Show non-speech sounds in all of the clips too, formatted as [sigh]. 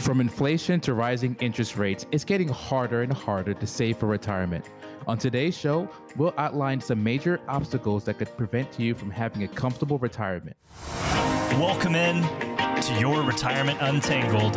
From inflation to rising interest rates, it's getting harder and harder to save for retirement. On today's show, we'll outline some major obstacles that could prevent you from having a comfortable retirement. Welcome in to Your Retirement Untangled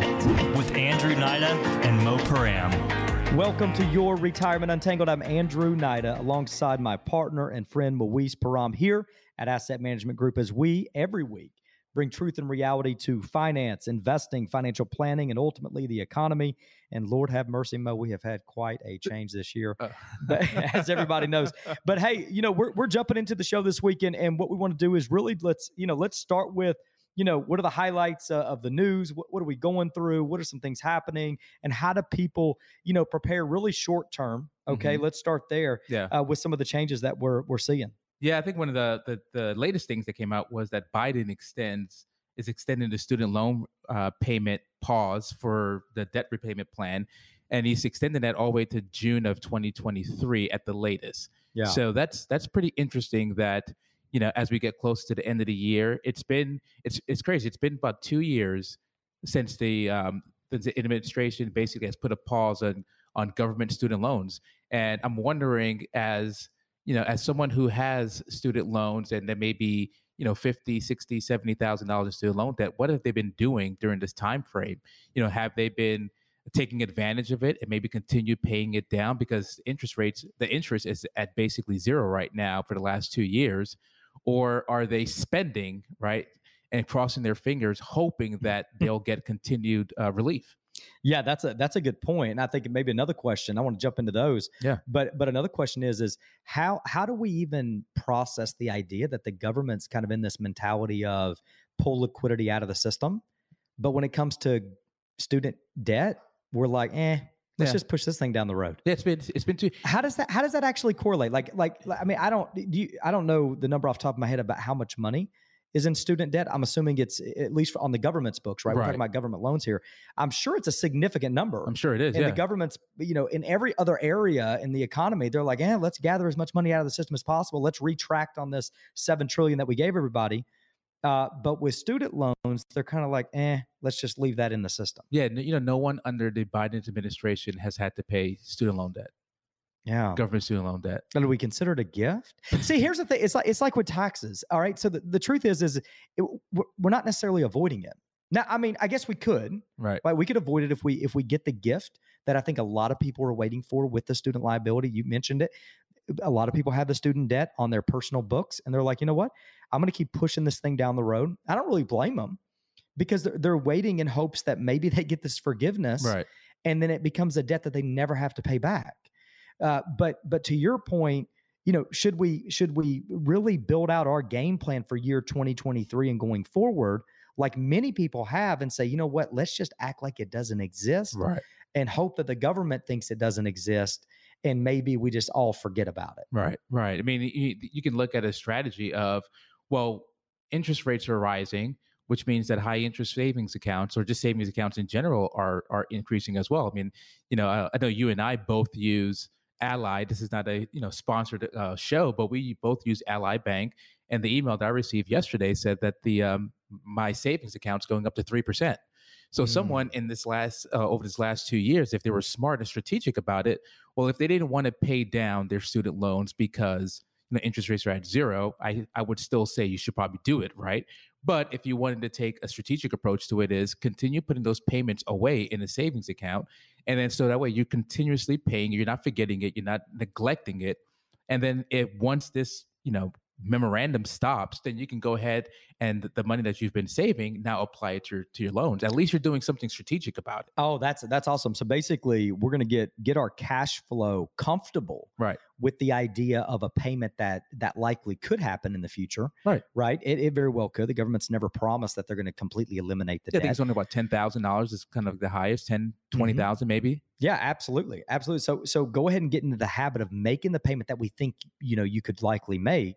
with Andrew Nida and Mo Param. Welcome to Your Retirement Untangled. I'm Andrew Nida alongside my partner and friend Moise Param here at Asset Management Group as we every week bring truth and reality to finance, investing, financial planning, and ultimately the economy. And Lord have mercy, Mo, we have had quite a change this year, uh. [laughs] as everybody knows. [laughs] But hey, you know, we're, we're jumping into the show this weekend, and what we want to do is really let's, you know, let's start with you know, what are the highlights uh, of the news? What, what, are we going through? What are some things happening? And how do people, you know, prepare really short term? Okay, mm-hmm. let's start there. Yeah. Uh, with some of the changes that we're we're seeing. Yeah, I think one of the, the, the latest things that came out was that Biden extends is extending the student loan uh, payment pause for the debt repayment plan, and he's extending that all the way to June of 2023 at the latest. Yeah. So that's that's pretty interesting. That you know, as we get close to the end of the year, it's been it's it's crazy. It's been about two years since the um, the administration basically has put a pause on on government student loans, and I'm wondering as you know, as someone who has student loans and there may be, you know, 50, 60, 70,000 dollars in student loan debt, what have they been doing during this time frame? You know, have they been taking advantage of it and maybe continue paying it down because interest rates, the interest is at basically zero right now for the last two years? Or are they spending, right? And crossing their fingers, hoping that [laughs] they'll get continued uh, relief. Yeah, that's a that's a good point. And I think maybe another question. I want to jump into those. Yeah. But but another question is is how how do we even process the idea that the government's kind of in this mentality of pull liquidity out of the system, but when it comes to student debt, we're like, eh, let's yeah. just push this thing down the road. Yeah, it's been it's been too. How does that how does that actually correlate? Like like I mean, I don't do you, I don't know the number off the top of my head about how much money is in student debt. I'm assuming it's at least on the government's books, right? We're talking about government loans here. I'm sure it's a significant number. I'm sure it is. And yeah. the government's, you know, in every other area in the economy, they're like, eh, let's gather as much money out of the system as possible. Let's retract on this seven trillion that we gave everybody. Uh, but with student loans, they're kind of like, eh, let's just leave that in the system. Yeah, you know, no one under the Biden administration has had to pay student loan debt yeah. government student loan debt and do we consider it a gift. See here's the thing it's like it's like with taxes all right? So the, the truth is is it, we're not necessarily avoiding it. Now i mean i guess we could right. right? We could avoid it if we if we get the gift that i think a lot of people are waiting for with the student liability. You mentioned it. A lot of people have the student debt on their personal books and they're like you know what? I'm going to keep pushing this thing down the road. I don't really blame them because they're, they're waiting in hopes that maybe they get this forgiveness right. and then it becomes a debt that they never have to pay back uh, but but to your point, you know, should we should we really build out our game plan for year 2023 and going forward, like many people have, and say, you know what, let's just act like it doesn't exist, right? And hope that the government thinks it doesn't exist, and maybe we just all forget about it. Right, right. I mean, you, you can look at a strategy of, well, interest rates are rising which means that high interest savings accounts or just savings accounts in general are are increasing as well. I mean, you know, I, I know you and I both use Ally. This is not a you know sponsored uh, show, but we both use Ally Bank. And the email that I received yesterday said that the um, my savings account's going up to three percent. So mm. someone in this last uh, over this last two years, if they were smart and strategic about it, well, if they didn't want to pay down their student loans because you know interest rates are at zero, I I would still say you should probably do it, right? But if you wanted to take a strategic approach to it, is continue putting those payments away in a savings account, and then so that way you're continuously paying. You're not forgetting it. You're not neglecting it. And then if once this you know memorandum stops, then you can go ahead and the money that you've been saving now apply it to your, to your loans. At least you're doing something strategic about it. Oh, that's that's awesome. So basically, we're going to get get our cash flow comfortable, right, with the idea of a payment that that likely could happen in the future, right, right. It, it very well could. The government's never promised that they're going to completely eliminate the yeah, debt. I think it's only about ten thousand dollars is kind of the highest, 10, 20,000 mm-hmm. maybe. Yeah, absolutely, absolutely. So so go ahead and get into the habit of making the payment that we think you know you could likely make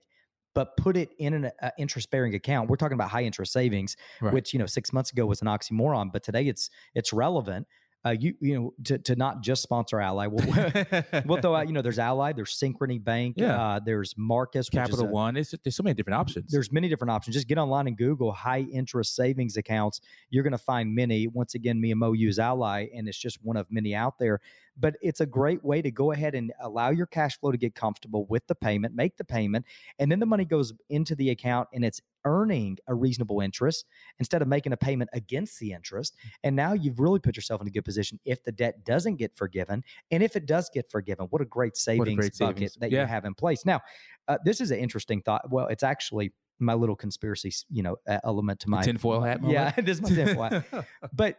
but put it in an uh, interest bearing account. We're talking about high interest savings, right. which you know six months ago was an oxymoron, but today it's it's relevant. uh, you you know to, to not just sponsor Ally. We'll, [laughs] we'll throw out you know there's Ally, there's Synchrony Bank, Yeah. uh, there's Marcus, Capital a- One. It's, there's so many different options. there's many different options. Just get online and Google high interest savings accounts. You're going to find many. Once again, me and Mo use Ally, and it's just one of many out there. But it's a great way to go ahead and allow your cash flow to get comfortable with the payment, make the payment, and then the money goes into the account and it's earning a reasonable interest instead of making a payment against the interest. And now you've really put yourself in a good position if the debt doesn't get forgiven. And if it does get forgiven, what a great savings great bucket savings. that Yeah. you have in place. Now, uh, this is an interesting thought. Well, it's actually my little conspiracy, you know, element to The my tinfoil hat moment? Yeah, [laughs] this is my tinfoil hat. [laughs] But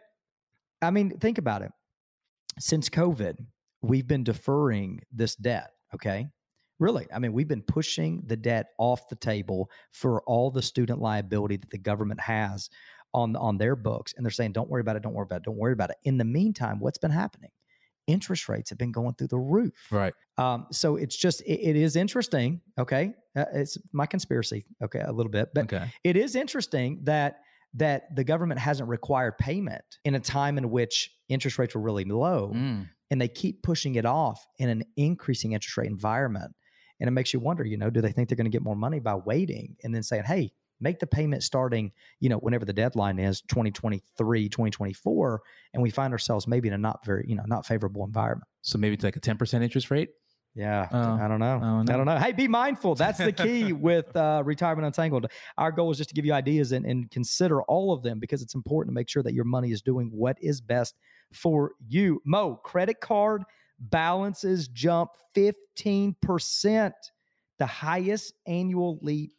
I mean, think about it. Since COVID, we've been deferring this debt. Okay. Really, I mean, we've been pushing the debt off the table for all the student liability that the government has on on their books, and they're saying, "Don't worry about it. Don't worry about it. Don't worry about it." In the meantime, what's been happening? Interest rates have been going through the roof. right. Um, so it's just it, it is interesting. Okay, uh, it's my conspiracy. Okay, a little bit, but okay. it is interesting that that the government hasn't required payment in a time in which interest rates were really low, Mm. and they keep pushing it off in an increasing interest rate environment. And it makes you wonder, you know, do they think they're going to get more money by waiting and then saying, hey, make the payment starting, you know, whenever the deadline is 2023, 2024, and we find ourselves maybe in a not very, you know, not favorable environment. So maybe it's like a 10% interest rate? Yeah, Oh, I don't know. I don't I know. don't know. Hey, be mindful. That's the key [laughs] with uh, retirement untangled. Our goal is just to give you ideas and, and consider all of them because it's important to make sure that your money is doing what is best for you. Mo, credit card balances jump 15%, the highest annual leap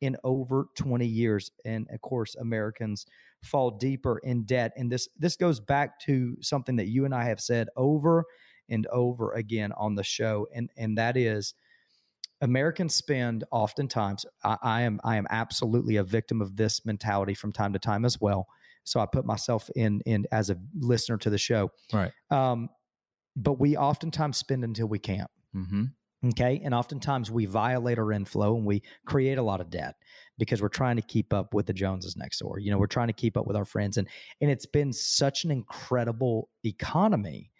in over 20 years. And of course, Americans fall deeper in debt. And this this goes back to something that you and I have said over and over again on the show, and and that is Americans spend oftentimes. I, I am I am absolutely a victim of this mentality from time to time as well. So I put myself in in as a listener to the show. Right. Um, but we oftentimes spend until we can't. Mm-hmm. Okay. And oftentimes we violate our inflow and we create a lot of debt because we're trying to keep up with the Joneses next door. You know, we're trying to keep up with our friends. And and it's been such an incredible economy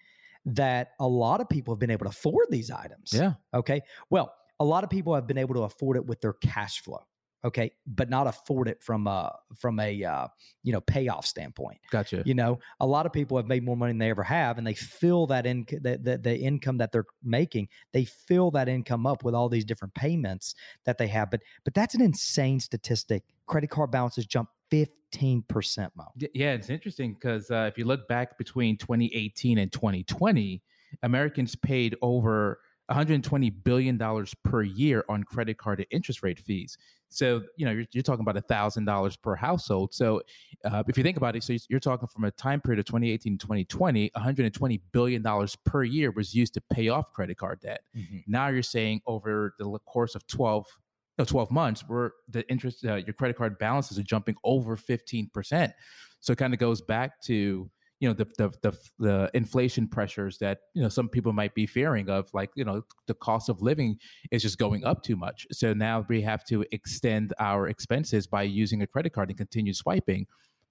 that a lot of people have been able to afford these items. Yeah. Okay. Well, a lot of people have been able to afford it with their cash flow. Okay, but not afford it from a from a uh, you know payoff standpoint. Gotcha. You know, a lot of people have made more money than they ever have, and they fill that in the, the, the income that they're making. They fill that income up with all these different payments that they have. But but that's an insane statistic. Credit card balances jump fifteen percent, Mo. Yeah, it's interesting because uh, if you look back between 2018 and 2020, Americans paid over 120 billion dollars per year on credit card and interest rate fees. So you know you're, you're talking about a thousand dollars per household. So uh, if you think about it, so you're talking from a time period of 2018 to 2020, 120 billion dollars per year was used to pay off credit card debt. Now you're saying over the course of 12, no, 12 months, where the interest, uh, your credit card balances are jumping over 15%. So it kind of goes back to, you know, the, the, the, the inflation pressures that, you know, some people might be fearing of like, you know, the cost of living is just going up too much. So now we have to extend our expenses by using a credit card and continue swiping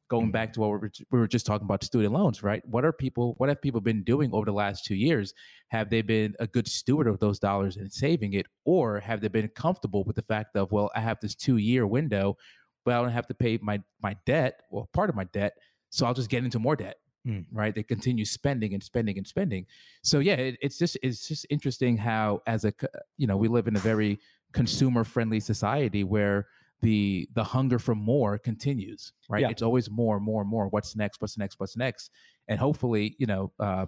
going mm-hmm. back to what we were, we were just talking about student loans, right? What are people, what have people been doing over the last two years? Have they been a good steward of those dollars and saving it? Or have they been comfortable with the fact of, well, I have this two year window, but I don't have to pay my, my debt, well, part of my debt. So I'll just get into more debt. Mm. Right. They continue spending and spending and spending. So yeah, it, it's just, it's just interesting how as a, you know, we live in a very consumer friendly society where the the hunger for more continues right Yeah. it's always more more more what's next what's next what's next and hopefully you know uh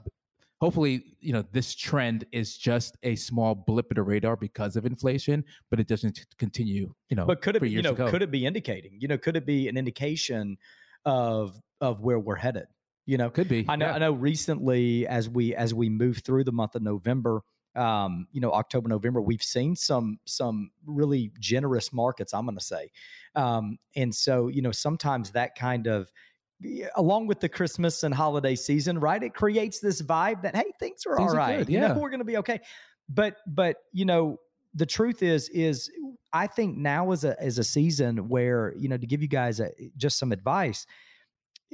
hopefully you know this trend is just a small blip in the radar because of inflation but it doesn't continue you know But could it be, you know, to go. could it be indicating? You know, could it be an indication of of where we're headed? You know, could be I know. yeah. I know. Recently, as we as we move through the month of November, um, you know, October, November, we've seen some some really generous markets. I'm going to say, um, and so you know, sometimes that kind of along with the Christmas and holiday season, right? It creates this vibe that hey, things are Things all are right. good, You know, yeah. we're going to be okay. But but you know, the truth is is I think now is a is a season where you know to give you guys a, just some advice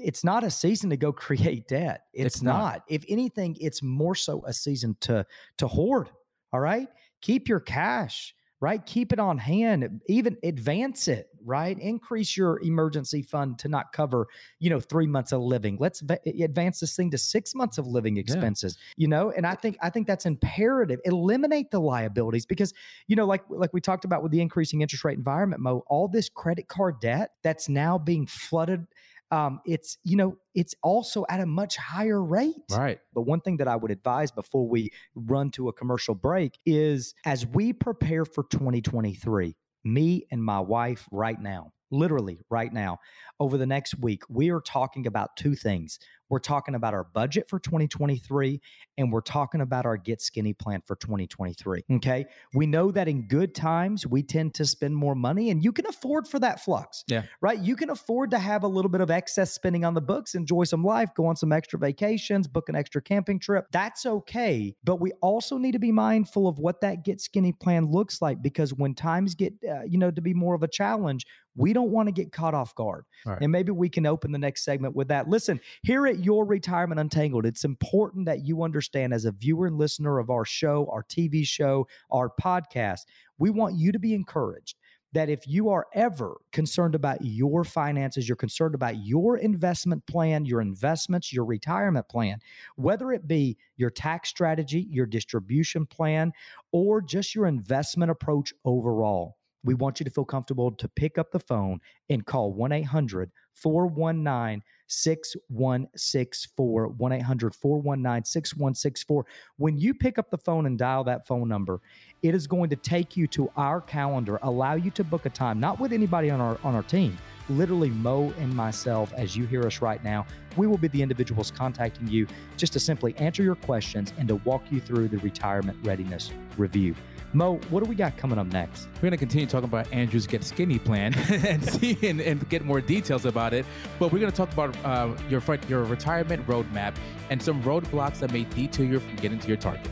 it's not a season to go [laughs] create debt. It's, It's not. not. If anything, it's more so a season to to hoard. All right. Keep your cash, right? Keep it on hand. Even advance it, right? Increase your emergency fund to not cover, you know, three months of living. Let's va- eh, advance this thing to six months of living expenses. You know, and I think I think that's imperative. Eliminate the liabilities because, you know, like like we talked about with the increasing interest rate environment, Mo, all this credit card debt that's now being flooded um, it's you know it's also at a much higher rate Right. but one thing that i would advise before we run to a commercial break is as we prepare for 2023 me and my wife right now literally right now over the next week we are talking about two things we're talking about our budget for 2023 and we're talking about our get skinny plan for 2023 okay? We know that in good times we tend to spend more money and you can afford for that flux Yeah. right? You can afford to have a little bit of excess spending on the books enjoy some life go on some extra vacations book an extra camping trip. That's okay but we also need to be mindful of what that get skinny plan looks like because when times get uh, you know to be more of a challenge we don't want to get caught off guard. Right. and maybe we can open the next segment with that. Listen here at your retirement untangled. It's important that you understand as a viewer and listener of our show our tv show our podcast we want you to be encouraged that if you are ever concerned about your finances, you're concerned about your investment plan, your investments, your retirement plan, whether it be your tax strategy, your distribution plan, or just your investment approach overall, we want you to feel comfortable to pick up the phone and call 1 800 419 6164. 1 800 419 6164. When you pick up the phone and dial that phone number, it is going to take you to our calendar, allow you to book a time, not with anybody on our on our team. Literally, Mo and myself, as you hear us right now, we will be the individuals contacting you just to simply answer your questions and to walk you through the retirement readiness review. Mo, what do we got coming up next? We're going to continue talking about Andrew's Get Skinny plan [laughs] and see and, and get more details about it. But we're going to talk about uh, your your retirement roadmap and some roadblocks that may detour you from getting to your target.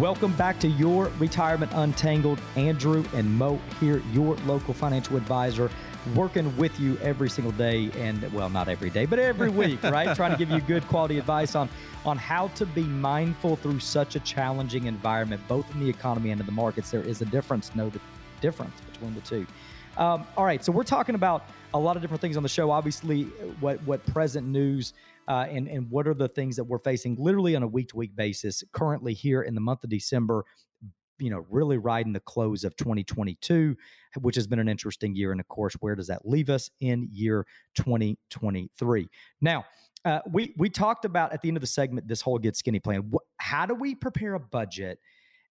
Welcome back to your Retirement Untangled. Andrew and Mo here, your local financial advisor, working with you every single day and well, not every day, but every [laughs] week, right? Trying to give you good quality advice on on how to be mindful through such a challenging environment, both in the economy and in the markets. There is a difference, know the difference between the two. Um, all right, so we're talking about a lot of different things on the show. Obviously, what what present news uh, and and what are the things that we're facing literally on a week to week basis currently here in the month of December. You know, really riding the close of 2022, which has been an interesting year. And of course, where does that leave us in year 2023? Now, uh, we we talked about at the end of the segment this whole get skinny plan. How do we prepare a budget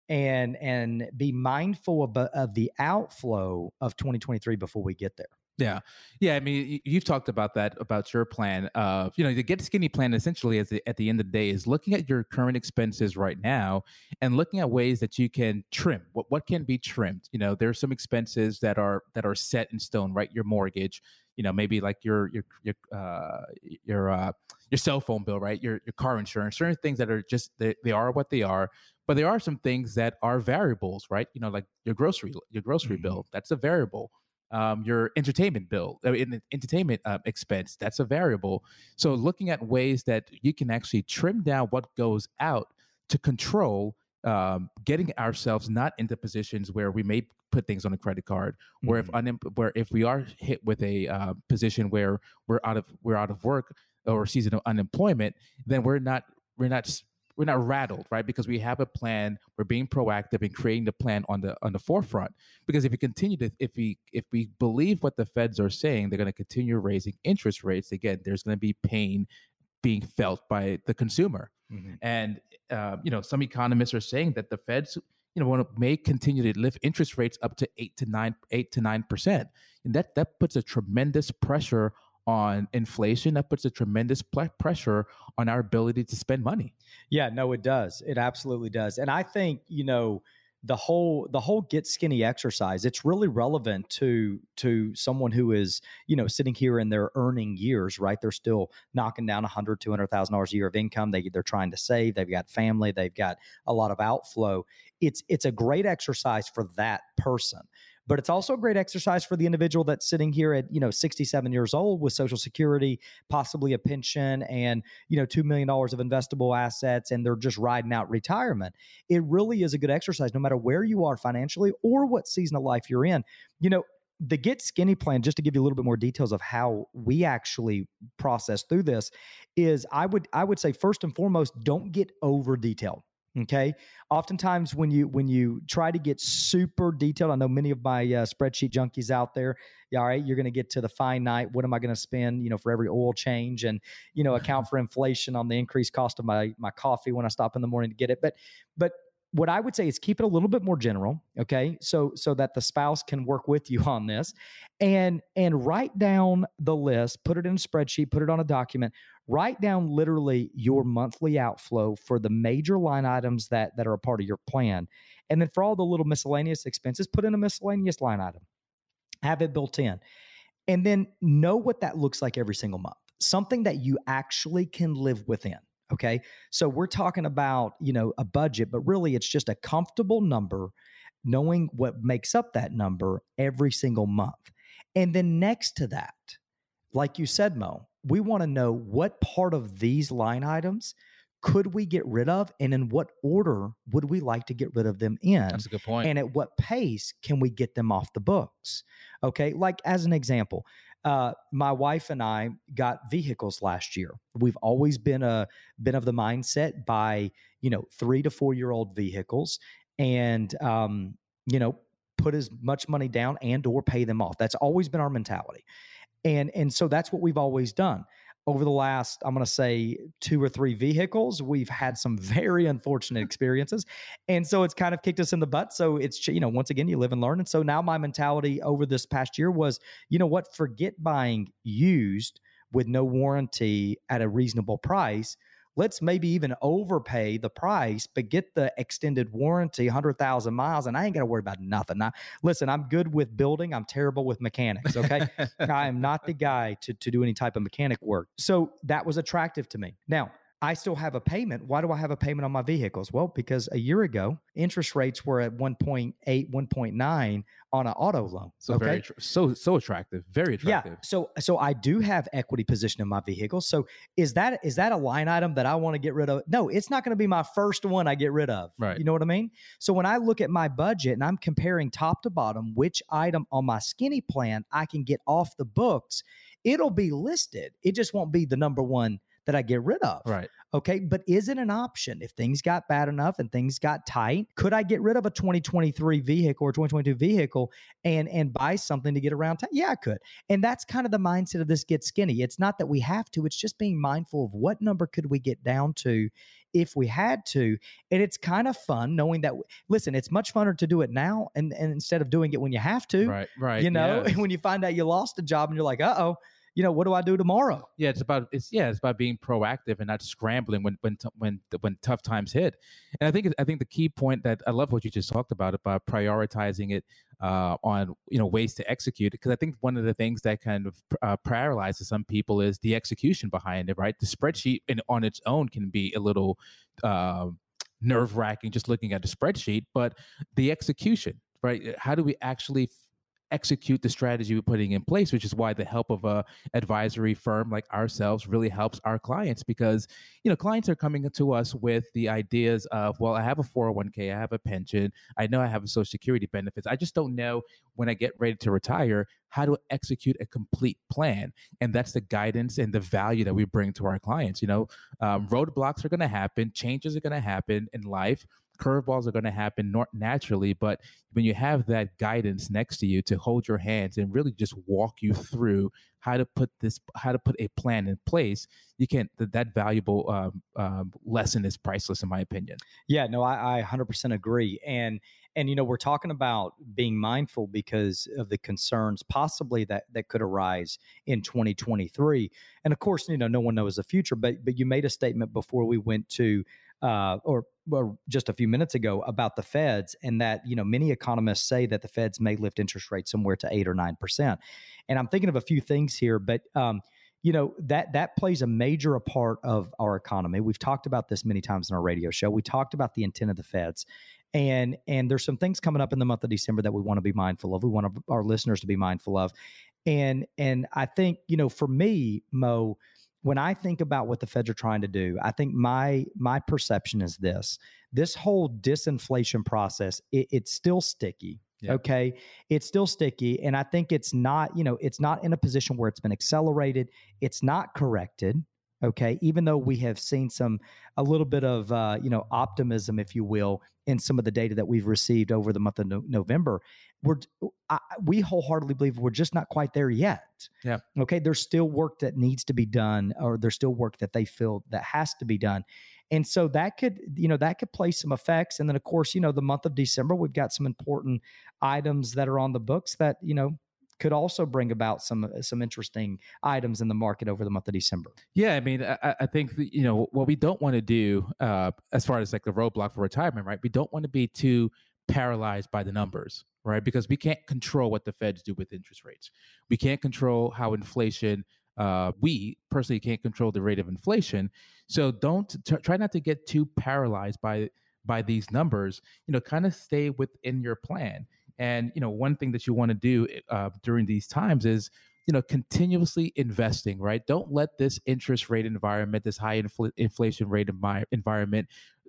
and and be mindful of, of the outflow of 2023 before we get there? Yeah, yeah. I mean, you've talked about that about your plan of you know the get skinny plan. Essentially, as the, at the end of the day, is looking at your current expenses right now and looking at ways that you can trim. What what can be trimmed? You know, there are some expenses that are that are set in stone. Right, your mortgage. You know, maybe like your your your uh, your uh, your cell phone bill. Right, your your car insurance. Certain things that are just they, they are what they are. But there are some things that are variables. Right, you know, like your grocery your grocery Mhm. bill. That's a variable um, your entertainment bill, uh, in entertainment uh, expense. That's a variable. So looking at ways that you can actually trim down what goes out to control um, getting ourselves not into positions where we may put things on a credit card, where if Mhm. unem- where if we are hit with a uh, position where we're out of we're out of work or season of unemployment, then we're not we're not we're not rattled, right? Because we have a plan. We're being proactive in creating the plan on the on the forefront. Because if we continue to if we if we believe what the feds are saying, they're going to continue raising interest rates. Again, there's going to be pain being felt by the consumer. And uh, you know, some economists are saying that the Feds, you know, want to, may continue to lift interest rates up to eight to nine, eight to nine percent, and that that puts a tremendous pressure on inflation. That puts a tremendous pressure on our ability to spend money. Yeah, no, it does. It absolutely does. And I think, you know, the whole the whole get skinny exercise it's really relevant to to someone who is you know sitting here in their earning years right they're still knocking down 100 200000 dollars a year of income they, they're trying to save they've got family they've got a lot of outflow it's it's a great exercise for that person but it's also a great exercise for the individual that's sitting here at you know 67 years old with social security possibly a pension and you know $2 million of investable assets and they're just riding out retirement. It really is a good exercise no matter where you are financially or what season of life you're in. You know the get skinny plan just to give you a little bit more details of how we actually process through this is i would i would say first and foremost don't get over detailed Okay. Oftentimes, when you when you try to get super detailed, I know many of my uh, spreadsheet junkies out there. All right, you're going to get to the finite. What am I going to spend? You know, for every oil change, and you know, account for inflation on the increased cost of my my coffee when I stop in the morning to get it. But but what I would say is keep it a little bit more general, okay? So so that the spouse can work with you on this and and write down the list, put it in a spreadsheet, put it on a document, write down literally your monthly outflow for the major line items that that are a part of your plan. And then for all the little miscellaneous expenses, put in a miscellaneous line item. Have it built in. And then know what that looks like every single month. Something that you actually can live within Okay. So we're talking about, you know, a budget, but really it's just a comfortable number, knowing what makes up that number every single month. And then next to that, like you said, Mo, we want to know what part of these line items could we get rid of and in what order would we like to get rid of them in that's a good point and at what pace can we get them off the books okay like as an example uh, my wife and I got vehicles last year. We've always been a been of the mindset by you know three to four year old vehicles, and um, you know put as much money down and or pay them off. That's always been our mentality, and and so that's what we've always done over the last, I'm going to say, two or three vehicles, we've had some [laughs] very unfortunate [laughs] experiences. And so it's kind of kicked us in the butt. So it's, you know, once again, you live and learn. And so now my mentality over this past year was, you know what, forget buying used with no warranty at a reasonable price let's maybe even overpay the price, but get the extended warranty, 100,000 miles, and I ain't got to worry about nothing. Now, listen, I'm good with building. I'm terrible with mechanics. Okay. I am not the [laughs] guy to, to do any type of mechanic work. So that was attractive to me. Now, I still have a payment. Why do I have a payment on my vehicles? Well, because a year ago, interest rates were at 1.8, 1.9 on an auto loan. So okay? very so so attractive, very attractive. Yeah. So so I do have equity position in my vehicle. So is that is that a line item that I want to get rid of? No, it's not going to be my first one I get rid of. Right. You know what I mean? So when I look at my budget and I'm comparing top to bottom, which item on my skinny plan I can get off the books, it'll be listed. It just won't be the number one that I get rid of. Right. Okay. But is it an option if things got bad enough and things got tight? Could I get rid of a 2023 vehicle or 2022 vehicle and and buy something to get around town? Yeah, I could. And that's kind of the mindset of this get skinny. It's not that we have to, it's just being mindful of what number could we get down to if we had to. And it's kind of fun knowing that listen, it's much funner to do it now and, and instead of doing it when you have to. Right, right. You know, [laughs] yes. when you find out you lost a job and you're like, uh oh you know, what do I do tomorrow? Yeah, it's about it's yeah, it's about being proactive and not scrambling when when when when tough times hit. And I think I think the key point that I love what you just talked about about prioritizing it uh, on you know ways to execute because I think one of the things that kind of uh, paralyzes some people is the execution behind it. Right, the spreadsheet in, on its own can be a little. Uh, nerve wracking just looking at the spreadsheet, but the execution, right? How do we actually execute the strategy we're putting in place, which is why the help of a advisory firm like ourselves really helps our clients because you know clients are coming to us with the ideas of well, I have a 401k, I have a pension, I know I have a social security benefits. I just don't know when I get ready to retire how to execute a complete plan, and that's the guidance and the value that we bring to our clients. You know, um, roadblocks are going to happen, changes are going to happen in life curveballs are going to happen naturally but when you have that guidance next to you to hold your hands and really just walk you through how to put this how to put a plan in place you can't that, that valuable um, um, lesson is priceless in my opinion. Yeah no I, I 100% agree and and you know we're talking about being mindful because of the concerns possibly that that could arise in 2023 and of course you know no one knows the future but but you made a statement before we went to uh, or, or just a few minutes ago about the Feds and that you know many economists say that the Feds may lift interest rates somewhere to eight or nine percent. And I'm thinking of a few things here, but um, you know that that plays a major a part of our economy. We've talked about this many times in our radio show. We talked about the intent of the Feds, and and there's some things coming up in the month of December that we want to be mindful of. We want our listeners to be mindful of, and and I think you know for me, Mo, when I think about what the feds are trying to do, I think my my perception is this: this whole disinflation process, it, it's still sticky. Yeah. Okay. It's still sticky. And I think it's not, you know, it's not in a position where it's been accelerated. It's not corrected. Okay. Even though we have seen some, a little bit of, uh, you know, optimism, if you will, in some of the data that we've received over the month of no- November we're I, we wholeheartedly believe we're just not quite there yet. Yeah. Okay. There's still work that needs to be done, or there's still work that they feel that has to be done. And so that could, you know, that could play some effects. And then of course, you know, the month of December, we've got some important items that are on the books that, you know, could also bring about some some interesting items in the market over the month of December. Yeah, I mean, I, I think you know what we don't want to do uh, as far as like the roadblock for retirement, right? We don't want to be too paralyzed by the numbers, right? Because we can't control what the feds do with interest rates. We can't control how inflation. Uh, we personally can't control the rate of inflation, so don't t- try not to get too paralyzed by by these numbers. You know, kind of stay within your plan. And you know, one thing that you want to do uh, during these times is you know continuously investing right don't let this interest rate environment this high infl- inflation rate environment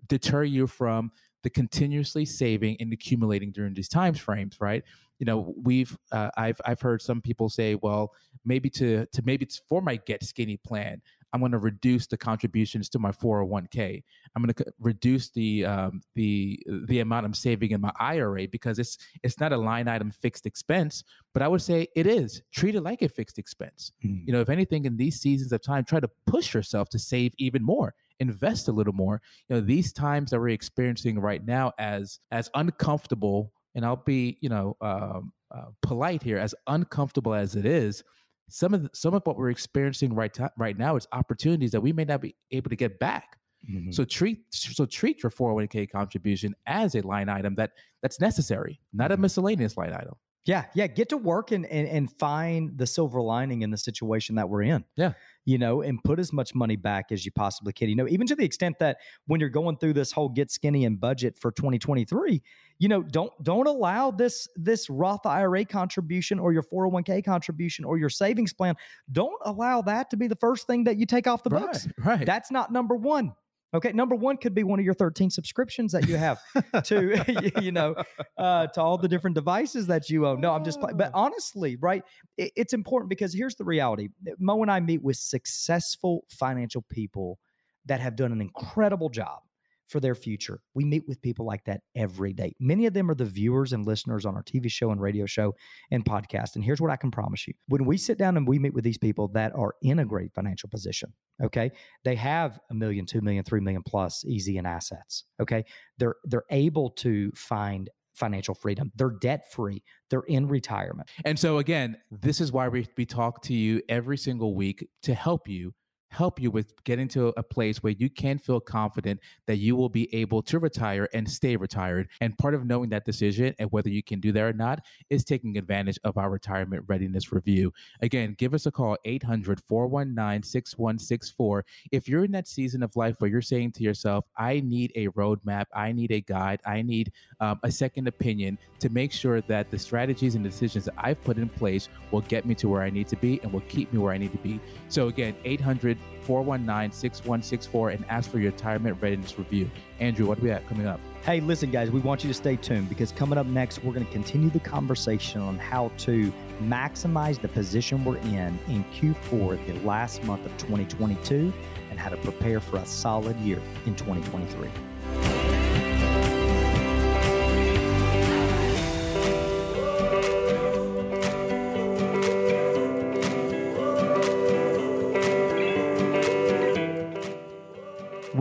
deter you from the continuously saving and accumulating during these times frames, right? You know, we've uh, I've I've heard some people say, well, maybe to to maybe it's for my get skinny plan, I'm going to reduce the contributions to my 401k. I'm going to reduce the um, the the amount I'm saving in my IRA because it's it's not a line item fixed expense, but I would say it is. Treat it like a fixed expense. Mm. You know, if anything, in these seasons of time, try to push yourself to save even more invest a little more. You know, these times that we're experiencing right now, as as uncomfortable, and I'll be you know um, uh, polite here, as uncomfortable as it is, some of the, some of what we're experiencing right t- right now is opportunities that we may not be able to get back. Mm-hmm. So treat so treat your 401k contribution as a line item that that's necessary, not mm-hmm. a miscellaneous line item. Yeah, yeah. Get to work and, and and find the silver lining in the situation that we're in. Yeah. You know, and put as much money back as you possibly can. You know, even to the extent that when you're going through this whole get skinny and budget for 2023, you know, don't don't allow this this Roth IRA contribution or your 401k contribution or your savings plan. Don't allow that to be the first thing that you take off the books. Right. right. That's not number one. Okay, number one could be one of your 13 subscriptions that you have to, [laughs] you know, uh, to all the different devices that you own. No, I'm just, but oh. honestly, right? It, it's important because here's the reality Mo and I meet with successful financial people that have done an incredible job for their future. We meet with people like that every day. Many of them are the viewers and listeners on our TV show and radio show and podcast. And here's what I can promise you when we sit down and we meet with these people that are in a great financial position, okay, they have a million, two million, three million plus easy in assets, okay, they're, they're able to find financial freedom. They're debt free. They're in retirement. And so, again, this is why we, we talk to you every single week to help you help you with getting to a place where you can feel confident that you will be able to retire and stay retired. And part of knowing that decision and whether you can do that or not is taking advantage of our retirement readiness review. Again, give us a call 800 419 6164. If you're in that season of life where you're saying to yourself, I need a roadmap, I need a guide, I need um, a second opinion to make sure that the strategies and decisions that I've put in place will get me to where I need to be and will keep me where I need to be. So again, 800 419 6164 and ask for your retirement readiness review. Andrew, what do we have coming up? Hey, listen, guys, we want you to stay tuned because coming up next, we're going to continue the conversation on how to maximize the position we're in in Q4, the last month of 2022, and how to prepare for a solid year in 2023.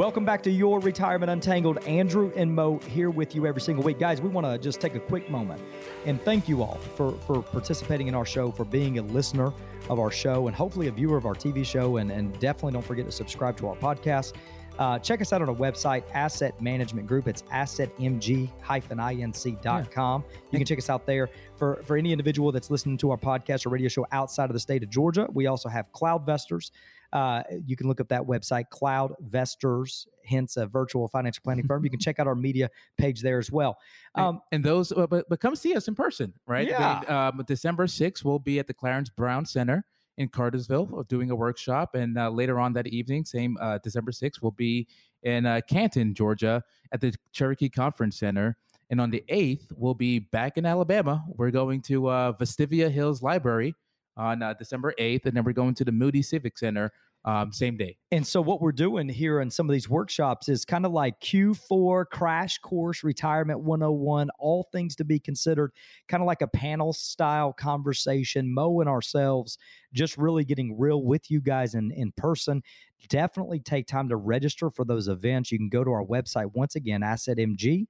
Welcome back to Your Retirement Untangled. Andrew and Mo here with you every single week. Guys, we want to just take a quick moment and thank you all for, for participating in our show, for being a listener of our show, and hopefully a viewer of our TV show. And, and definitely don't forget to subscribe to our podcast. Uh, check us out on our website, Asset Management Group. It's assetmg-inc.com. You can check us out there. For, for any individual that's listening to our podcast or radio show outside of the state of Georgia, we also have Cloudvestors. Uh, you can look up that website, Cloudvestors, hence a virtual financial planning firm. You can check out our media page there as well. Um, and, and, those, uh, but, but come see us in person, right? Yeah. um, December 6th, we'll be at the Clarence Brown Center in Cartersville doing a workshop. And uh, later on that evening, same uh, December 6th, we'll be in uh, Canton, Georgia at the Cherokee Conference Center. And on the 8th, we'll be back in Alabama. We're going to uh, Vestavia Hills Library on uh, December 8th. And then we're going to the Moody Civic Center um, same day. And so, what we're doing here in some of these workshops is kind of like Q4 crash course, retirement 101, all things to be considered, kind of like a panel style conversation. Mo and ourselves just really getting real with you guys in, in person. Definitely take time to register for those events. You can go to our website once again, AssetMG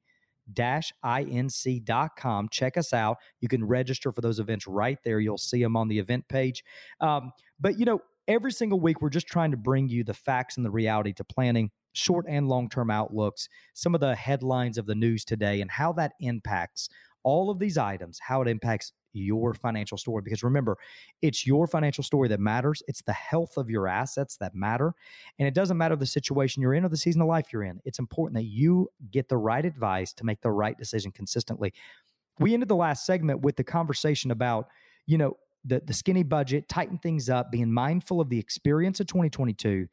inc.com. Check us out. You can register for those events right there. You'll see them on the event page. Um, but, you know, every single week, we're just trying to bring you the facts and the reality to planning short and long term outlooks, some of the headlines of the news today, and how that impacts all of these items, how it impacts your financial story. Because remember, it's your financial story that matters. It's the health of your assets that matter. And it doesn't matter the situation you're in or the season of life you're in. It's important that you get the right advice to make the right decision consistently. We ended the last segment with the conversation about, you know, the the skinny budget, tighten things up, being mindful of the experience of 2022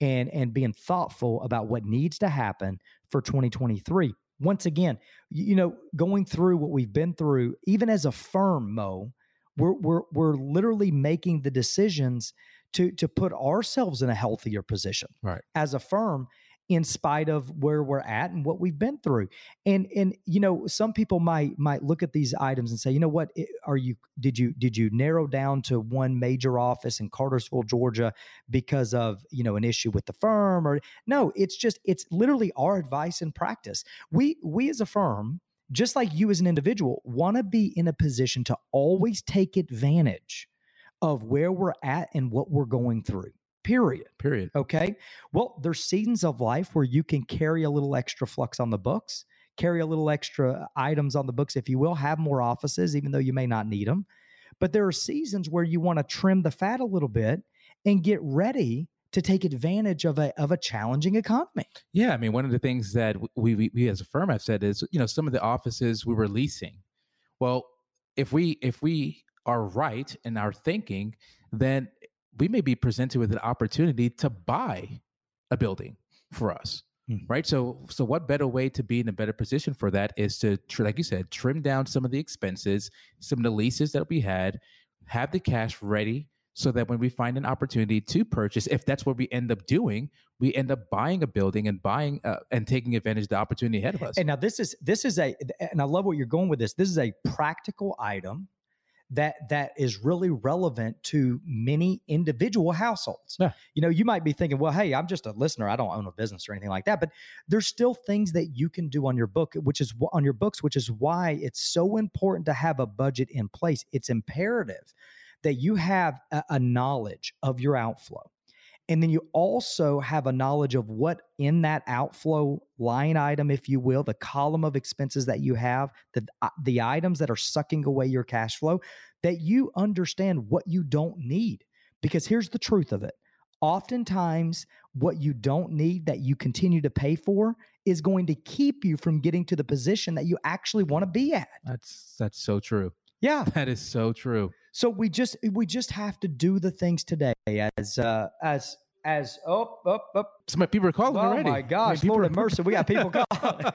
and and being thoughtful about what needs to happen for 2023. Once again, you know, going through what we've been through, even as a firm, Mo, we're we're we're literally making the decisions to to put ourselves in a healthier position right. as a firm in spite of where we're at and what we've been through. And and you know, some people might might look at these items and say, you know what, are you did you did you narrow down to one major office in Cartersville, Georgia because of, you know, an issue with the firm or no, it's just it's literally our advice and practice. We we as a firm just like you as an individual want to be in a position to always take advantage of where we're at and what we're going through period. Period. Okay. Well, there's seasons of life where you can carry a little extra flux on the books, carry a little extra items on the books, if you will, have more offices, even though you may not need them. But there are seasons where you want to trim the fat a little bit and get ready to take advantage of a of a challenging economy. Yeah, I mean, one of the things that we, we, we as a firm have said is, you know, some of the offices we were leasing. Well, if we if we are right in our thinking, then we may be presented with an opportunity to buy a building for us mm. right? So so what better way to be in a better position for that is to like you said trim down some of the expenses some of the leases that we had have the cash ready so that when we find an opportunity to purchase if that's what we end up doing we end up buying a building and buying uh, and taking advantage of the opportunity ahead of us. And now this is this is a and i love what you're going with this. This is a practical item that that is really relevant to many individual households. Yeah. You know, you might be thinking, well, hey, I'm just a listener. I don't own a business or anything like that. But there's still things that you can do on your book, which is on your books, which is why it's so important to have a budget in place. It's imperative that you have a, a knowledge of your outflow. And then you also have a knowledge of what in that outflow line item, if you will, the column of expenses that you have, the, uh, the items that are sucking away your cash flow, that you understand what you don't need. Because here's the truth of it oftentimes, what you don't need that you continue to pay for is going to keep you from getting to the position that you actually want to be at. That's that's so true. Yeah. That is so true. So we just we just have to do the things today as uh as as oh up oh, up. So my people are calling oh already. Oh my gosh, mean, Lord have mercy, we got people [laughs] calling.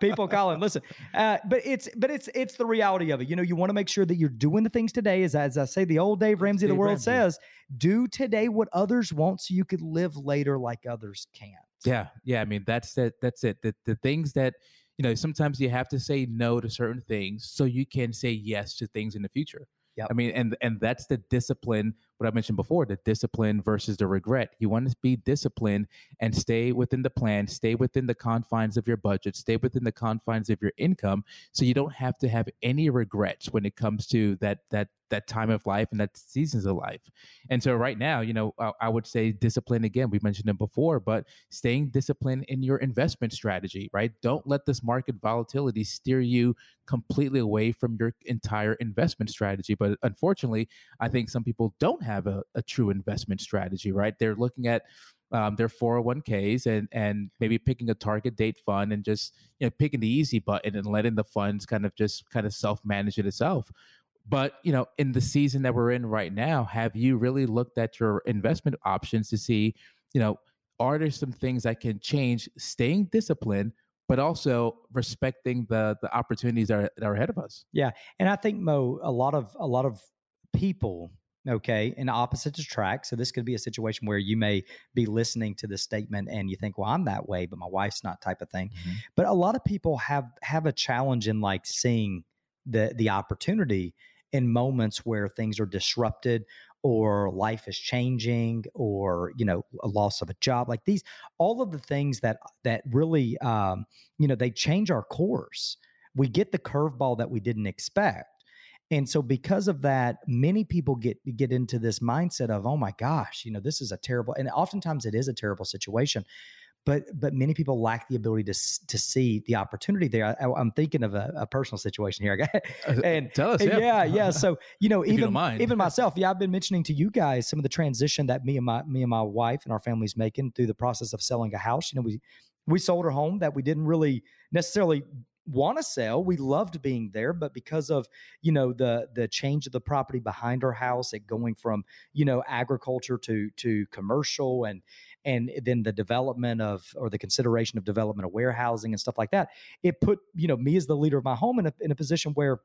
people calling. Listen, uh, but it's but it's it's the reality of it. You know, you want to make sure that you're doing the things today. As as I say, the old Dave Ramsey, Dave the world Ramsey. says, do today what others won't, so you could live later like others can't. Yeah, yeah. I mean, that's it. That's it. The the things that you know, sometimes you have to say no to certain things so you can say yes to things in the future. Yep. I mean, and and that's the discipline what I mentioned before the discipline versus the regret. You want to be disciplined and stay within the plan, stay within the confines of your budget, stay within the confines of your income so you don't have to have any regrets when it comes to that that that time of life and that seasons of life. And so right now, you know, I, I, would say discipline again. We mentioned it before, but staying disciplined in your investment strategy, right? Don't let this market volatility steer you completely away from your entire investment strategy. But unfortunately, I think some people don't have a, a true investment strategy, right? They're looking at um, their 401ks and and maybe picking a target date fund and just you know picking the easy button and letting the funds kind of just kind of self manage it itself but you know, in the season that we're in right now, have you really looked at your investment options to see, you know, are there some things that can change, staying disciplined, but also respecting the the opportunities that are, that are ahead of us? Yeah, and I think Mo, a lot of a lot of people okay in opposite attract so this could be a situation where you may be listening to this statement and you think well i'm that way but my wife's not type of thing mm-hmm. but a lot of people have have a challenge in like seeing the the opportunity in moments where things are disrupted or life is changing or you know a loss of a job like these all of the things that that really um, you know they change our course we get the curveball that we didn't expect and so because of that many people get get into this mindset of oh my gosh you know this is a terrible and oftentimes it is a terrible situation but but many people lack the ability to to see the opportunity there. I, am thinking of a, a, personal situation here, uh, [laughs] and tell us, yeah, yeah. yeah. So you know, [laughs] even you even [laughs] myself, yeah, I've been mentioning to you guys some of the transition that me and my me and my wife and our family's making through the process of selling a house. You know, we we sold our home that we didn't really necessarily want to sell we loved being there but because of you know the the change of the property behind our house it going from you know agriculture to to commercial and and then the development of or the consideration of development of warehousing and stuff like that it put you know me as the leader of my home in a, in a position where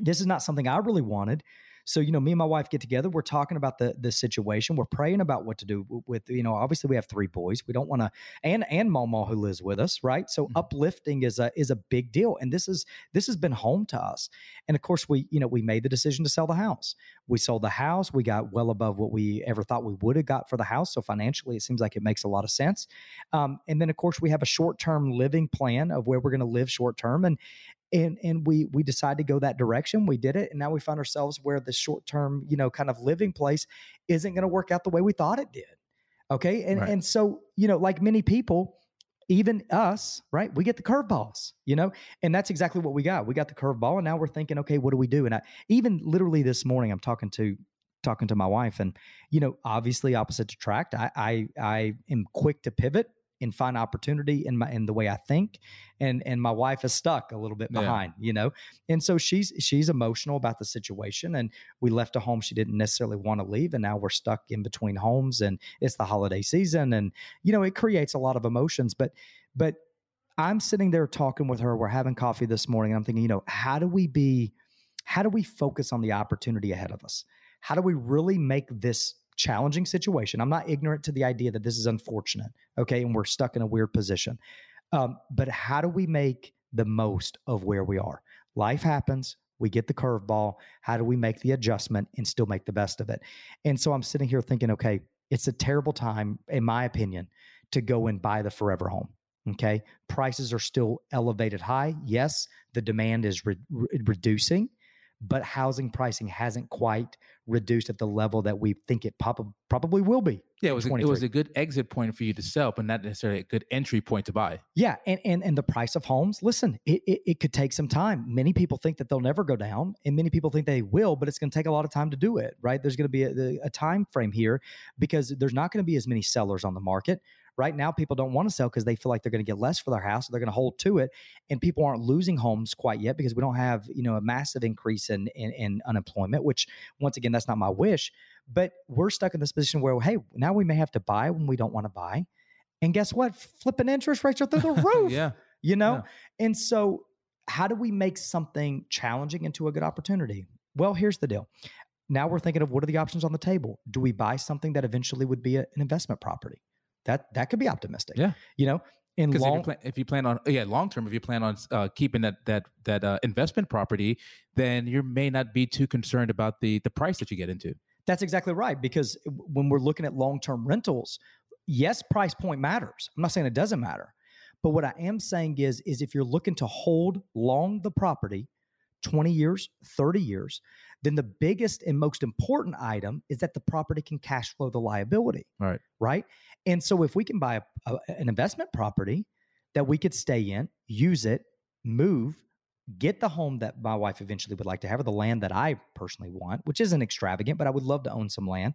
this is not something i really wanted so, you know, me and my wife get together. We're talking about the the situation. We're praying about what to do with, you know, obviously we have three boys. We don't want to and and Mama who lives with us, right? So mm-hmm. uplifting is a is a big deal. And this is this has been home to us. And of course, we, you know, we made the decision to sell the house. We sold the house. We got well above what we ever thought we would have got for the house. So financially, it seems like it makes a lot of sense. Um, and then of course we have a short term living plan of where we're going to live short term. And and and we we decided to go that direction we did it and now we find ourselves where the short term you know kind of living place isn't going to work out the way we thought it did okay? And right. and so you know like many people even us right we get the curveballs you know? And that's exactly what we got we got the curveball and now we're thinking okay what do we do? And i even literally this morning i'm talking to talking to my wife and you know obviously opposite attract i i i am quick to pivot and find opportunity in my in the way I think. And and my wife is stuck a little bit behind, yeah. you know. And so she's she's emotional about the situation. And we left a home she didn't necessarily want to leave. And now we're stuck in between homes and it's the holiday season. And, you know, it creates a lot of emotions. But but I'm sitting there talking with her. We're having coffee this morning. I'm thinking, you know, how do we be, how do we focus on the opportunity ahead of us? How do we really make this challenging situation. I'm not ignorant to the idea that this is unfortunate, okay, and we're stuck in a weird position. Um, but how do we make the most of where we are? Life happens. We get the curveball. How do we make the adjustment and still make the best of it? And so I'm sitting here thinking, okay, it's a terrible time, in my opinion, to go and buy the forever home. Okay. Prices are still elevated high. Yes, the demand is re- re- reducing but housing pricing hasn't quite reduced at the level that we think it probably will be. Yeah, it was a, it was a good exit point for you to sell, but not necessarily a good entry point to buy. Yeah, and and and the price of homes. Listen, it, it, it could take some time. Many people think that they'll never go down, and many people think they will, but it's going to take a lot of time to do it. Right? There's going to be a, a time frame here because there's not going to be as many sellers on the market. Right now, people don't want to sell because they feel like they're going to get less for their house. So they're going to hold to it. And people aren't losing homes quite yet because we don't have, you know, a massive increase in, in, in unemployment, which once again, that's not my wish. But we're stuck in this position where, hey, now we may have to buy when we don't want to buy. And guess what? Flipping interest rates are through the [laughs] roof. yeah. You know? Yeah. And so how do we make something challenging into a good opportunity? Well, here's the deal. Now we're thinking of what are the options on the table? Do we buy something that eventually would be a, an investment property? That that could be optimistic. Yeah, you know, in long, if you, plan, if you plan on yeah long term, if you plan on uh, keeping that that that uh, investment property, then you may not be too concerned about the the price that you get into. That's exactly right. Because when we're looking at long term rentals, yes, price point matters. I'm not saying it doesn't matter. But what I am saying is, is if you're looking to hold long the property, 20 years, 30 years, then the biggest and most important item is that the property can cash flow the liability. Right. Right. And so if we can buy a, a, an investment property that we could stay in, use it, move, get the home that my wife eventually would like to have, or the land that I personally want, which isn't extravagant, but I would love to own some land.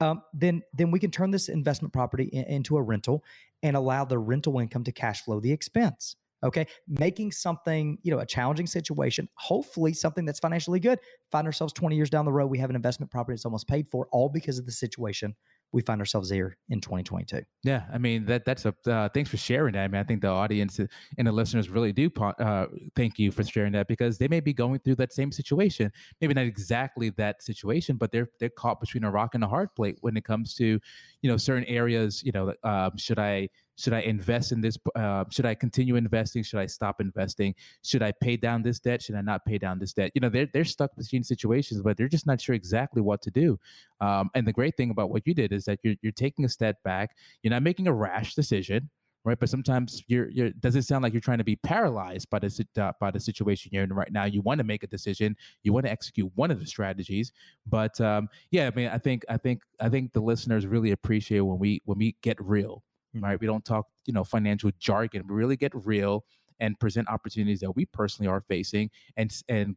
Um, then, then we can turn this investment property in, into a rental and allow the rental income to cash flow the expense. Okay, making something you know a challenging situation, hopefully something that's financially good. Find ourselves twenty years down the road, we have an investment property that's almost paid for, all because of the situation we find ourselves here in 2022. Yeah, I mean that that's a uh, thanks for sharing that. I mean, I think the audience and the listeners really do uh, thank you for sharing that because they may be going through that same situation. Maybe not exactly that situation, but they're they're caught between a rock and a hard plate when it comes to you know certain areas. You know, um, should I should I invest in this? Uh, should I continue investing? Should I stop investing? Should I pay down this debt? Should I not pay down this debt? You know, they're they're stuck between situations, but they're just not sure exactly what to do. Um, and the great thing about what you did is that you're you're taking a step back. You're not making a rash decision, right? But sometimes you're you're does it sound like you're trying to be paralyzed by the uh, by the situation you're in right now? You want to make a decision, you want to execute one of the strategies, but um, yeah, I mean, I think I think I think the listeners really appreciate when we when we get real right? We don't talk, you know, financial jargon. We really get real and present opportunities that we personally are facing, and and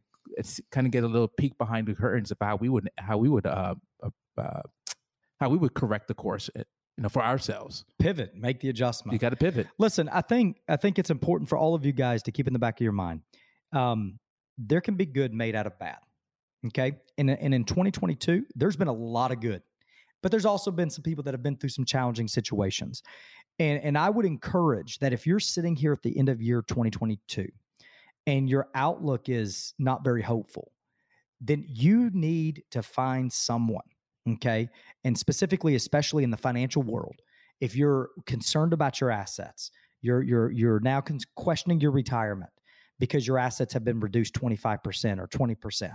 kind of get a little peek behind the curtains of how we would how we would uh, uh, uh how we would correct the course eh, you know for ourselves. Pivot make the adjustment. You got to pivot. Listen i think i think it's important for all of you guys to keep in the back of your mind um, there can be good made out of bad okay? And, and in 2022 there's been a lot of good but there's also been some people that have been through some challenging situations. And, and I would encourage that if you're sitting here at the end of year 2022 and your outlook is not very hopeful, then you need to find someone, okay? And specifically, especially in the financial world, if you're concerned about your assets, you're you're you're now questioning your retirement because your assets have been reduced 25% or 20%.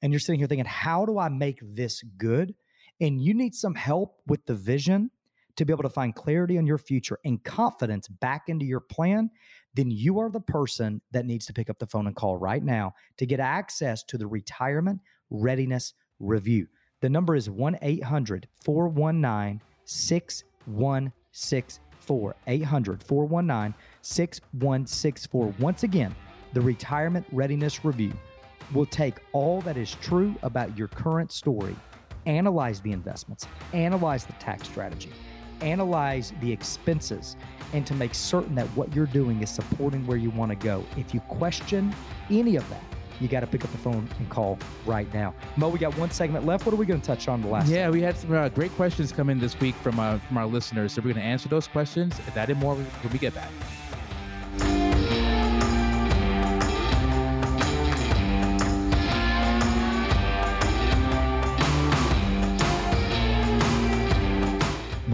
And you're sitting here thinking, how do I make this good? And you need some help with the vision to be able to find clarity on your future and confidence back into your plan, then you are the person that needs to pick up the phone and call right now to get access to the retirement readiness review. The number is 1 800 419 6164. 800 419 6164. Once again, the retirement readiness review will take all that is true about your current story analyze the investments, analyze the tax strategy, analyze the expenses, and to make certain that what you're doing is supporting where you want to go. If you question any of that, you got to pick up the phone and call right now. Mo, we got one segment left. What are we going to touch on the last? Yeah, we had some uh, great questions come in this week from uh, from our listeners, so we're going to answer those questions. That and more when we get back.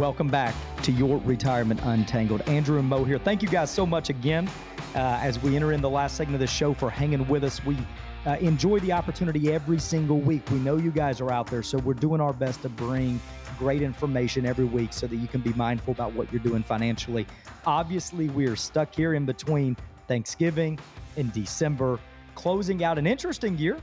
Welcome back to your Retirement Untangled. Andrew and Mo here. Thank you guys so much again uh, as we enter in the last segment of the show for hanging with us. We uh, enjoy the opportunity every single week. We know you guys are out there, so we're doing our best to bring great information every week so that you can be mindful about what you're doing financially. Obviously, we are stuck here in between Thanksgiving and December, closing out an interesting year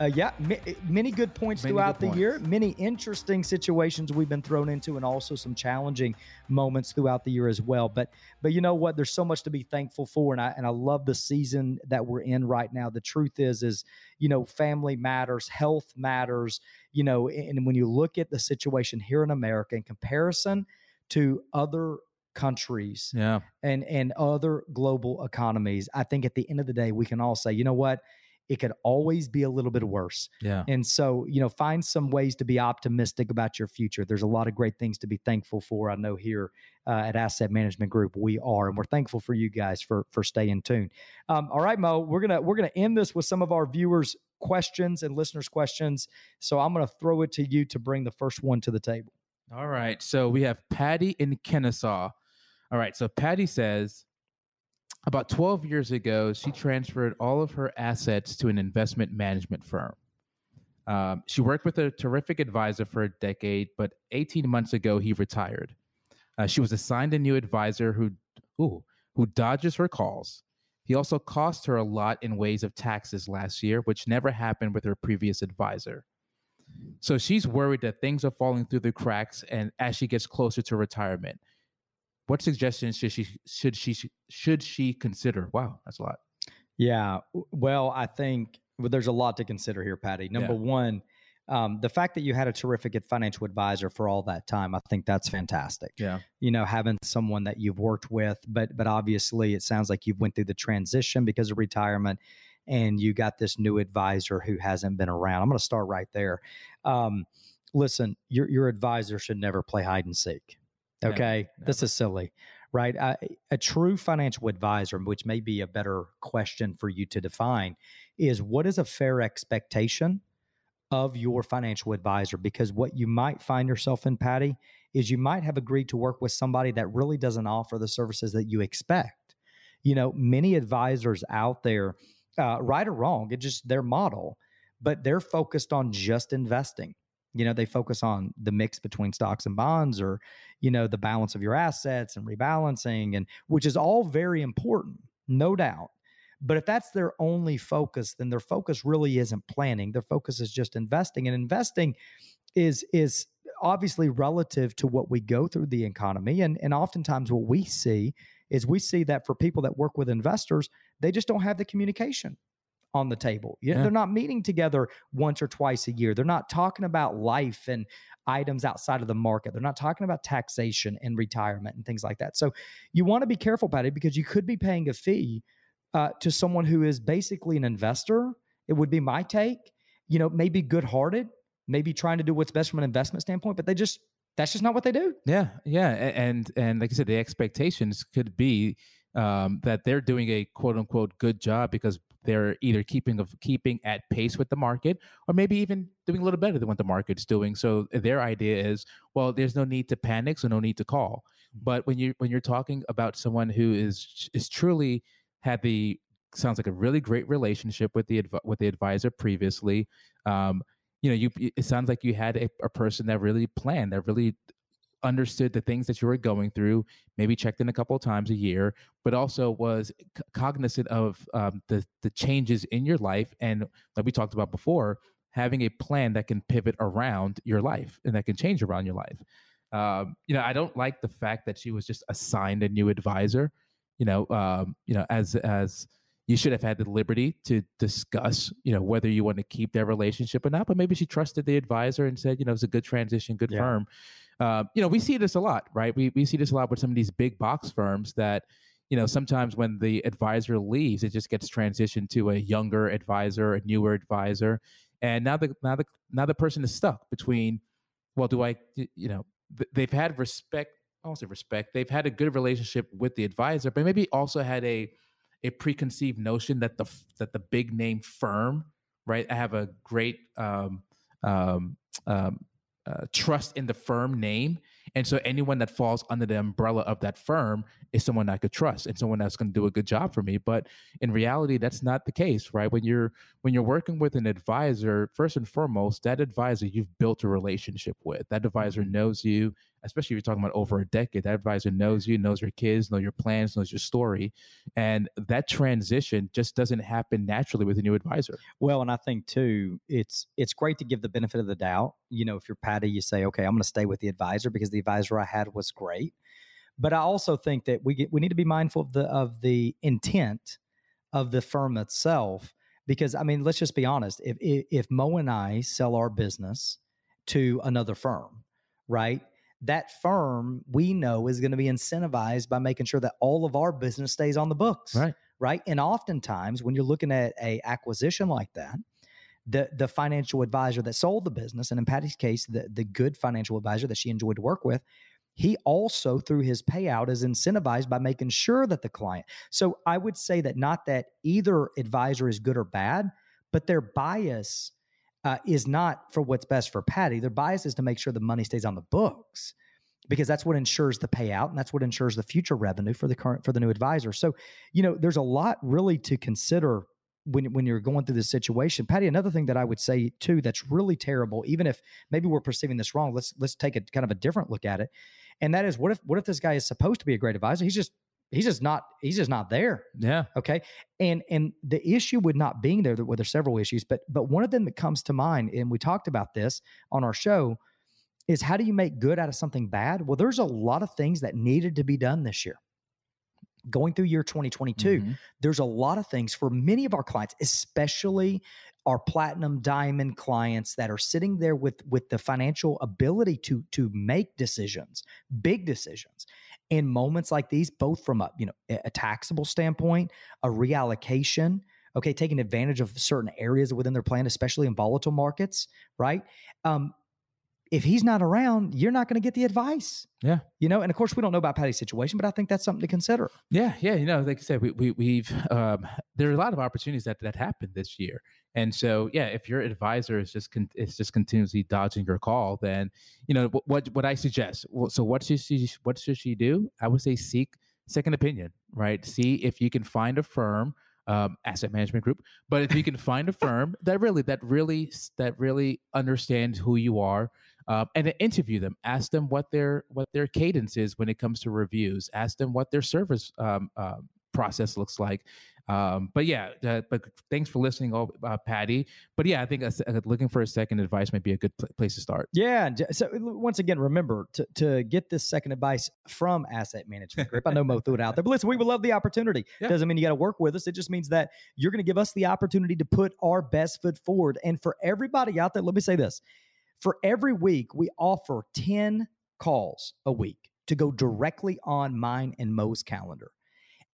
uh, yeah, m- many good points many throughout good the points. year. Many interesting situations we've been thrown into, and also some challenging moments throughout the year as well. But but you know what? There's so much to be thankful for, and I and I love the season that we're in right now. The truth is, is you know, family matters, health matters. You know, and when you look at the situation here in America in comparison to other countries yeah. and and other global economies, I think at the end of the day, we can all say, you know what? It could always be a little bit worse. Yeah. And so, you know, find some ways to be optimistic about your future. There's a lot of great things to be thankful for. I know here uh, at Asset Management Group we are, and we're thankful for you guys for for staying tuned. Um, all right, Mo, we're gonna we're gonna end this with some of our viewers' questions and listeners' questions. So I'm gonna throw it to you to bring the first one to the table. All right. So we have Patty in Kennesaw. All right. So Patty says about 12 years ago, she transferred all of her assets to an investment management firm. Um, she worked with a terrific advisor for a decade, but 18 months ago, he retired. Uh, she was assigned a new advisor who, ooh, who dodges her calls. He also cost her a lot in ways of taxes last year, which never happened with her previous advisor. So she's worried that things are falling through the cracks, and as she gets closer to retirement, what suggestions should she should she should she consider? Wow, that's a lot. Yeah, well, I think well, there's a lot to consider here, Patty. Number yeah. one, um, the fact that you had a terrific financial advisor for all that time, I think that's fantastic. Yeah, you know, having someone that you've worked with, but but obviously, it sounds like you've went through the transition because of retirement, and you got this new advisor who hasn't been around. I'm going to start right there. Um, listen, your your advisor should never play hide and seek. Okay, never, never. this is silly, right? I, a true financial advisor, which may be a better question for you to define, is what is a fair expectation of your financial advisor? Because what you might find yourself in, Patty, is you might have agreed to work with somebody that really doesn't offer the services that you expect. You know, many advisors out there, uh, right or wrong, it's just their model, but they're focused on just investing you know they focus on the mix between stocks and bonds or you know the balance of your assets and rebalancing and which is all very important no doubt. But if that's their only focus then their focus really isn't planning. Their focus is just investing and investing is is obviously relative to what we go through the economy and and oftentimes what we see is we see that for people that work with investors they just don't have the communication on the table. you Yeah. They're not meeting together once or twice a year. They're not talking about life and items outside of the market. They're not talking about taxation and retirement and things like that. So you want to be careful about it because you could be paying a fee uh, to someone who is basically an investor. It would be my take. You know, maybe good hearted, maybe trying to do what's best from an investment standpoint, but they just that's just not what they do. Yeah, yeah, and and like I said, the expectations could be um, that they're doing a quote unquote good job because they're either keeping of keeping at pace with the market or maybe even doing a little better than what the market's doing. So their idea is, well, there's no need to panic, so no need to call. Mm-hmm. But when you when you're talking about someone who is is truly had the sounds like a really great relationship with the with the advisor previously, um, you know, you it sounds like you had a, a person that really planned, that really understood the things that you were going through, maybe checked in a couple of times a year, but also was c- cognizant of um, the the changes in your life, and like we talked about before, having a plan that can pivot around your life and that can change around your life. Um, you know, I don't like the fact that she was just assigned a new advisor. You know, um, you know, as as you should have had the liberty to discuss, you know, whether you want to keep their relationship or not. But maybe she trusted the advisor and said, you know, it's a good transition, good yeah. firm. Uh, you know, we see this a lot, right? We we see this a lot with some of these big box firms that, you know, sometimes when the advisor leaves, it just gets transitioned to a younger advisor, a newer advisor, and now the now the now the person is stuck between, well, do I, you know, they've had respect. I won't say respect. They've had a good relationship with the advisor, but maybe also had a a preconceived notion that the that the big name firm, right? I have a great um, um, um, uh, trust in the firm name. And so anyone that falls under the umbrella of that firm is someone I could trust and someone that's going to do a good job for me. But in reality, that's not the case, right? When you're when you're working with an advisor, first and foremost, that advisor you've built a relationship with. That advisor mm-hmm. knows you, especially if you're talking about over a decade. That advisor knows you, knows your kids, knows your plans, knows your story, and that transition just doesn't happen naturally with a new advisor. Well, and I think too, it's it's great to give the benefit of the doubt. You know, if you're Patty, you say, okay, I'm going to stay with the advisor because the advisor I had was great. But I also think that we get, we need to be mindful of the of the intent of the firm itself because I mean, let's just be honest. If if, if Mo and I sell our business to another firm, right? That firm we know is going to be incentivized by making sure that all of our business stays on the books, right? Right. And oftentimes, when you're looking at a acquisition like that, the the financial advisor that sold the business, and in Patty's case, the the good financial advisor that she enjoyed to work with, he also through his payout is incentivized by making sure that the client so i would say that not that either advisor is good or bad but their bias uh, is not for what's best for patty their bias is to make sure the money stays on the books because that's what ensures the payout and that's what ensures the future revenue for the current for the new advisor so you know there's a lot really to consider when when you're going through this situation, Patty. Another thing that I would say too that's really terrible, even if maybe we're perceiving this wrong. Let's let's take a kind of a different look at it, and that is what if what if this guy is supposed to be a great advisor? He's just he's just not he's just not there. Yeah. Okay. And and the issue with not being there, well, there's several issues, but but one of them that comes to mind, and we talked about this on our show, is how do you make good out of something bad? Well, there's a lot of things that needed to be done this year. Going through year 2022, Mhm. there's a lot of things for many of our clients, especially our platinum diamond clients that are sitting there with with the financial ability to to make decisions, big decisions. In moments like these, both from a you know a a taxable standpoint, a reallocation, okay, taking advantage of certain areas within their plan, especially in volatile markets, right? Um, if he's not around, you're not going to get the advice. Yeah. You know, and of course we don't know about Patty's situation, but I think that's something to consider. Yeah, yeah, you know, like I said, we, we we've um, there are a lot of opportunities that that happened this year, and so yeah, if your advisor is just con- is just continuously dodging your call, then you know what what, what I suggest. Well, so what should she what should she do? I would say seek second opinion, right? See if you can find a firm. Um, asset management group, but if you can find a firm that really, that really, that really understands who you are, uh, and interview them. Ask them what their what their cadence is when it comes to reviews. Ask them what their service um, uh, process looks like. Um, but yeah, uh, but thanks for listening, oh, uh, Patty. But yeah, I think uh, looking for a second advice might be a good pl- place to start. Yeah. So uh, once again, remember to, to get this second advice from Asset Management Group. I know Mo threw it out there, but listen, we would love the opportunity. [laughs] Yeah. Doesn't mean you got to work with us. It just means that you're going to give us the opportunity to put our best foot forward. And for everybody out there, let me say this: for every week, we offer ten calls a week to go directly on mine and Mo's calendar.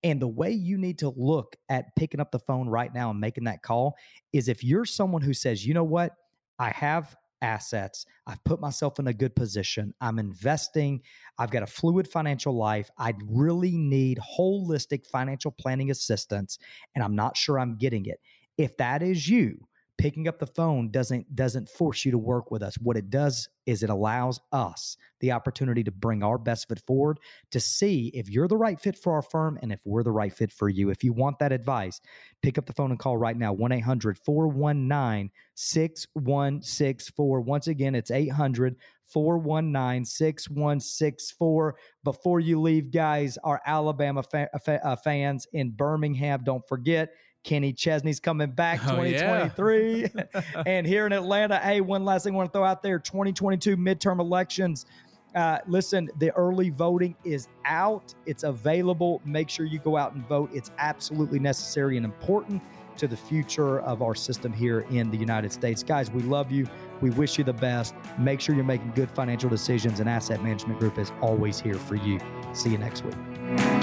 And the way you need to look at picking up the phone right now and making that call is if you're someone who says, you know what, I have assets, I've put myself in a good position, I'm investing, I've got a fluid financial life, I really need holistic financial planning assistance, and I'm not sure I'm getting it. If that is you, picking up the phone doesn't doesn't force you to work with us what it does is it allows us the opportunity to bring our best foot forward to see if you're the right fit for our firm and if we're the right fit for you. If you want that advice, pick up the phone and call right now 1 800 419 6164. Once again, it's 800 419 6164. Before you leave, guys, our Alabama fa- fa- uh, fans in Birmingham, don't forget. Kenny Chesney's coming back Oh, yeah. 2023. [laughs] and here in Atlanta, hey, one last thing I want to throw out there 2022 midterm elections. Uh, listen, the early voting is out. It's available. Make sure you go out and vote. It's absolutely necessary and important to the future of our system here in the United States. Guys, we love you. We wish you the best. Make sure you're making good financial decisions, and Asset Management Group is always here for you. See you next week.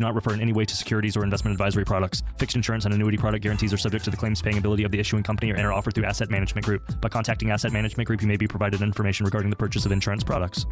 not refer in any way to securities or investment advisory products. Fixed insurance and annuity product guarantees are subject to the claims paying ability of the issuing company or are offered through Asset Management Group. By contacting Asset Management Group, you may be provided information regarding the purchase of insurance products.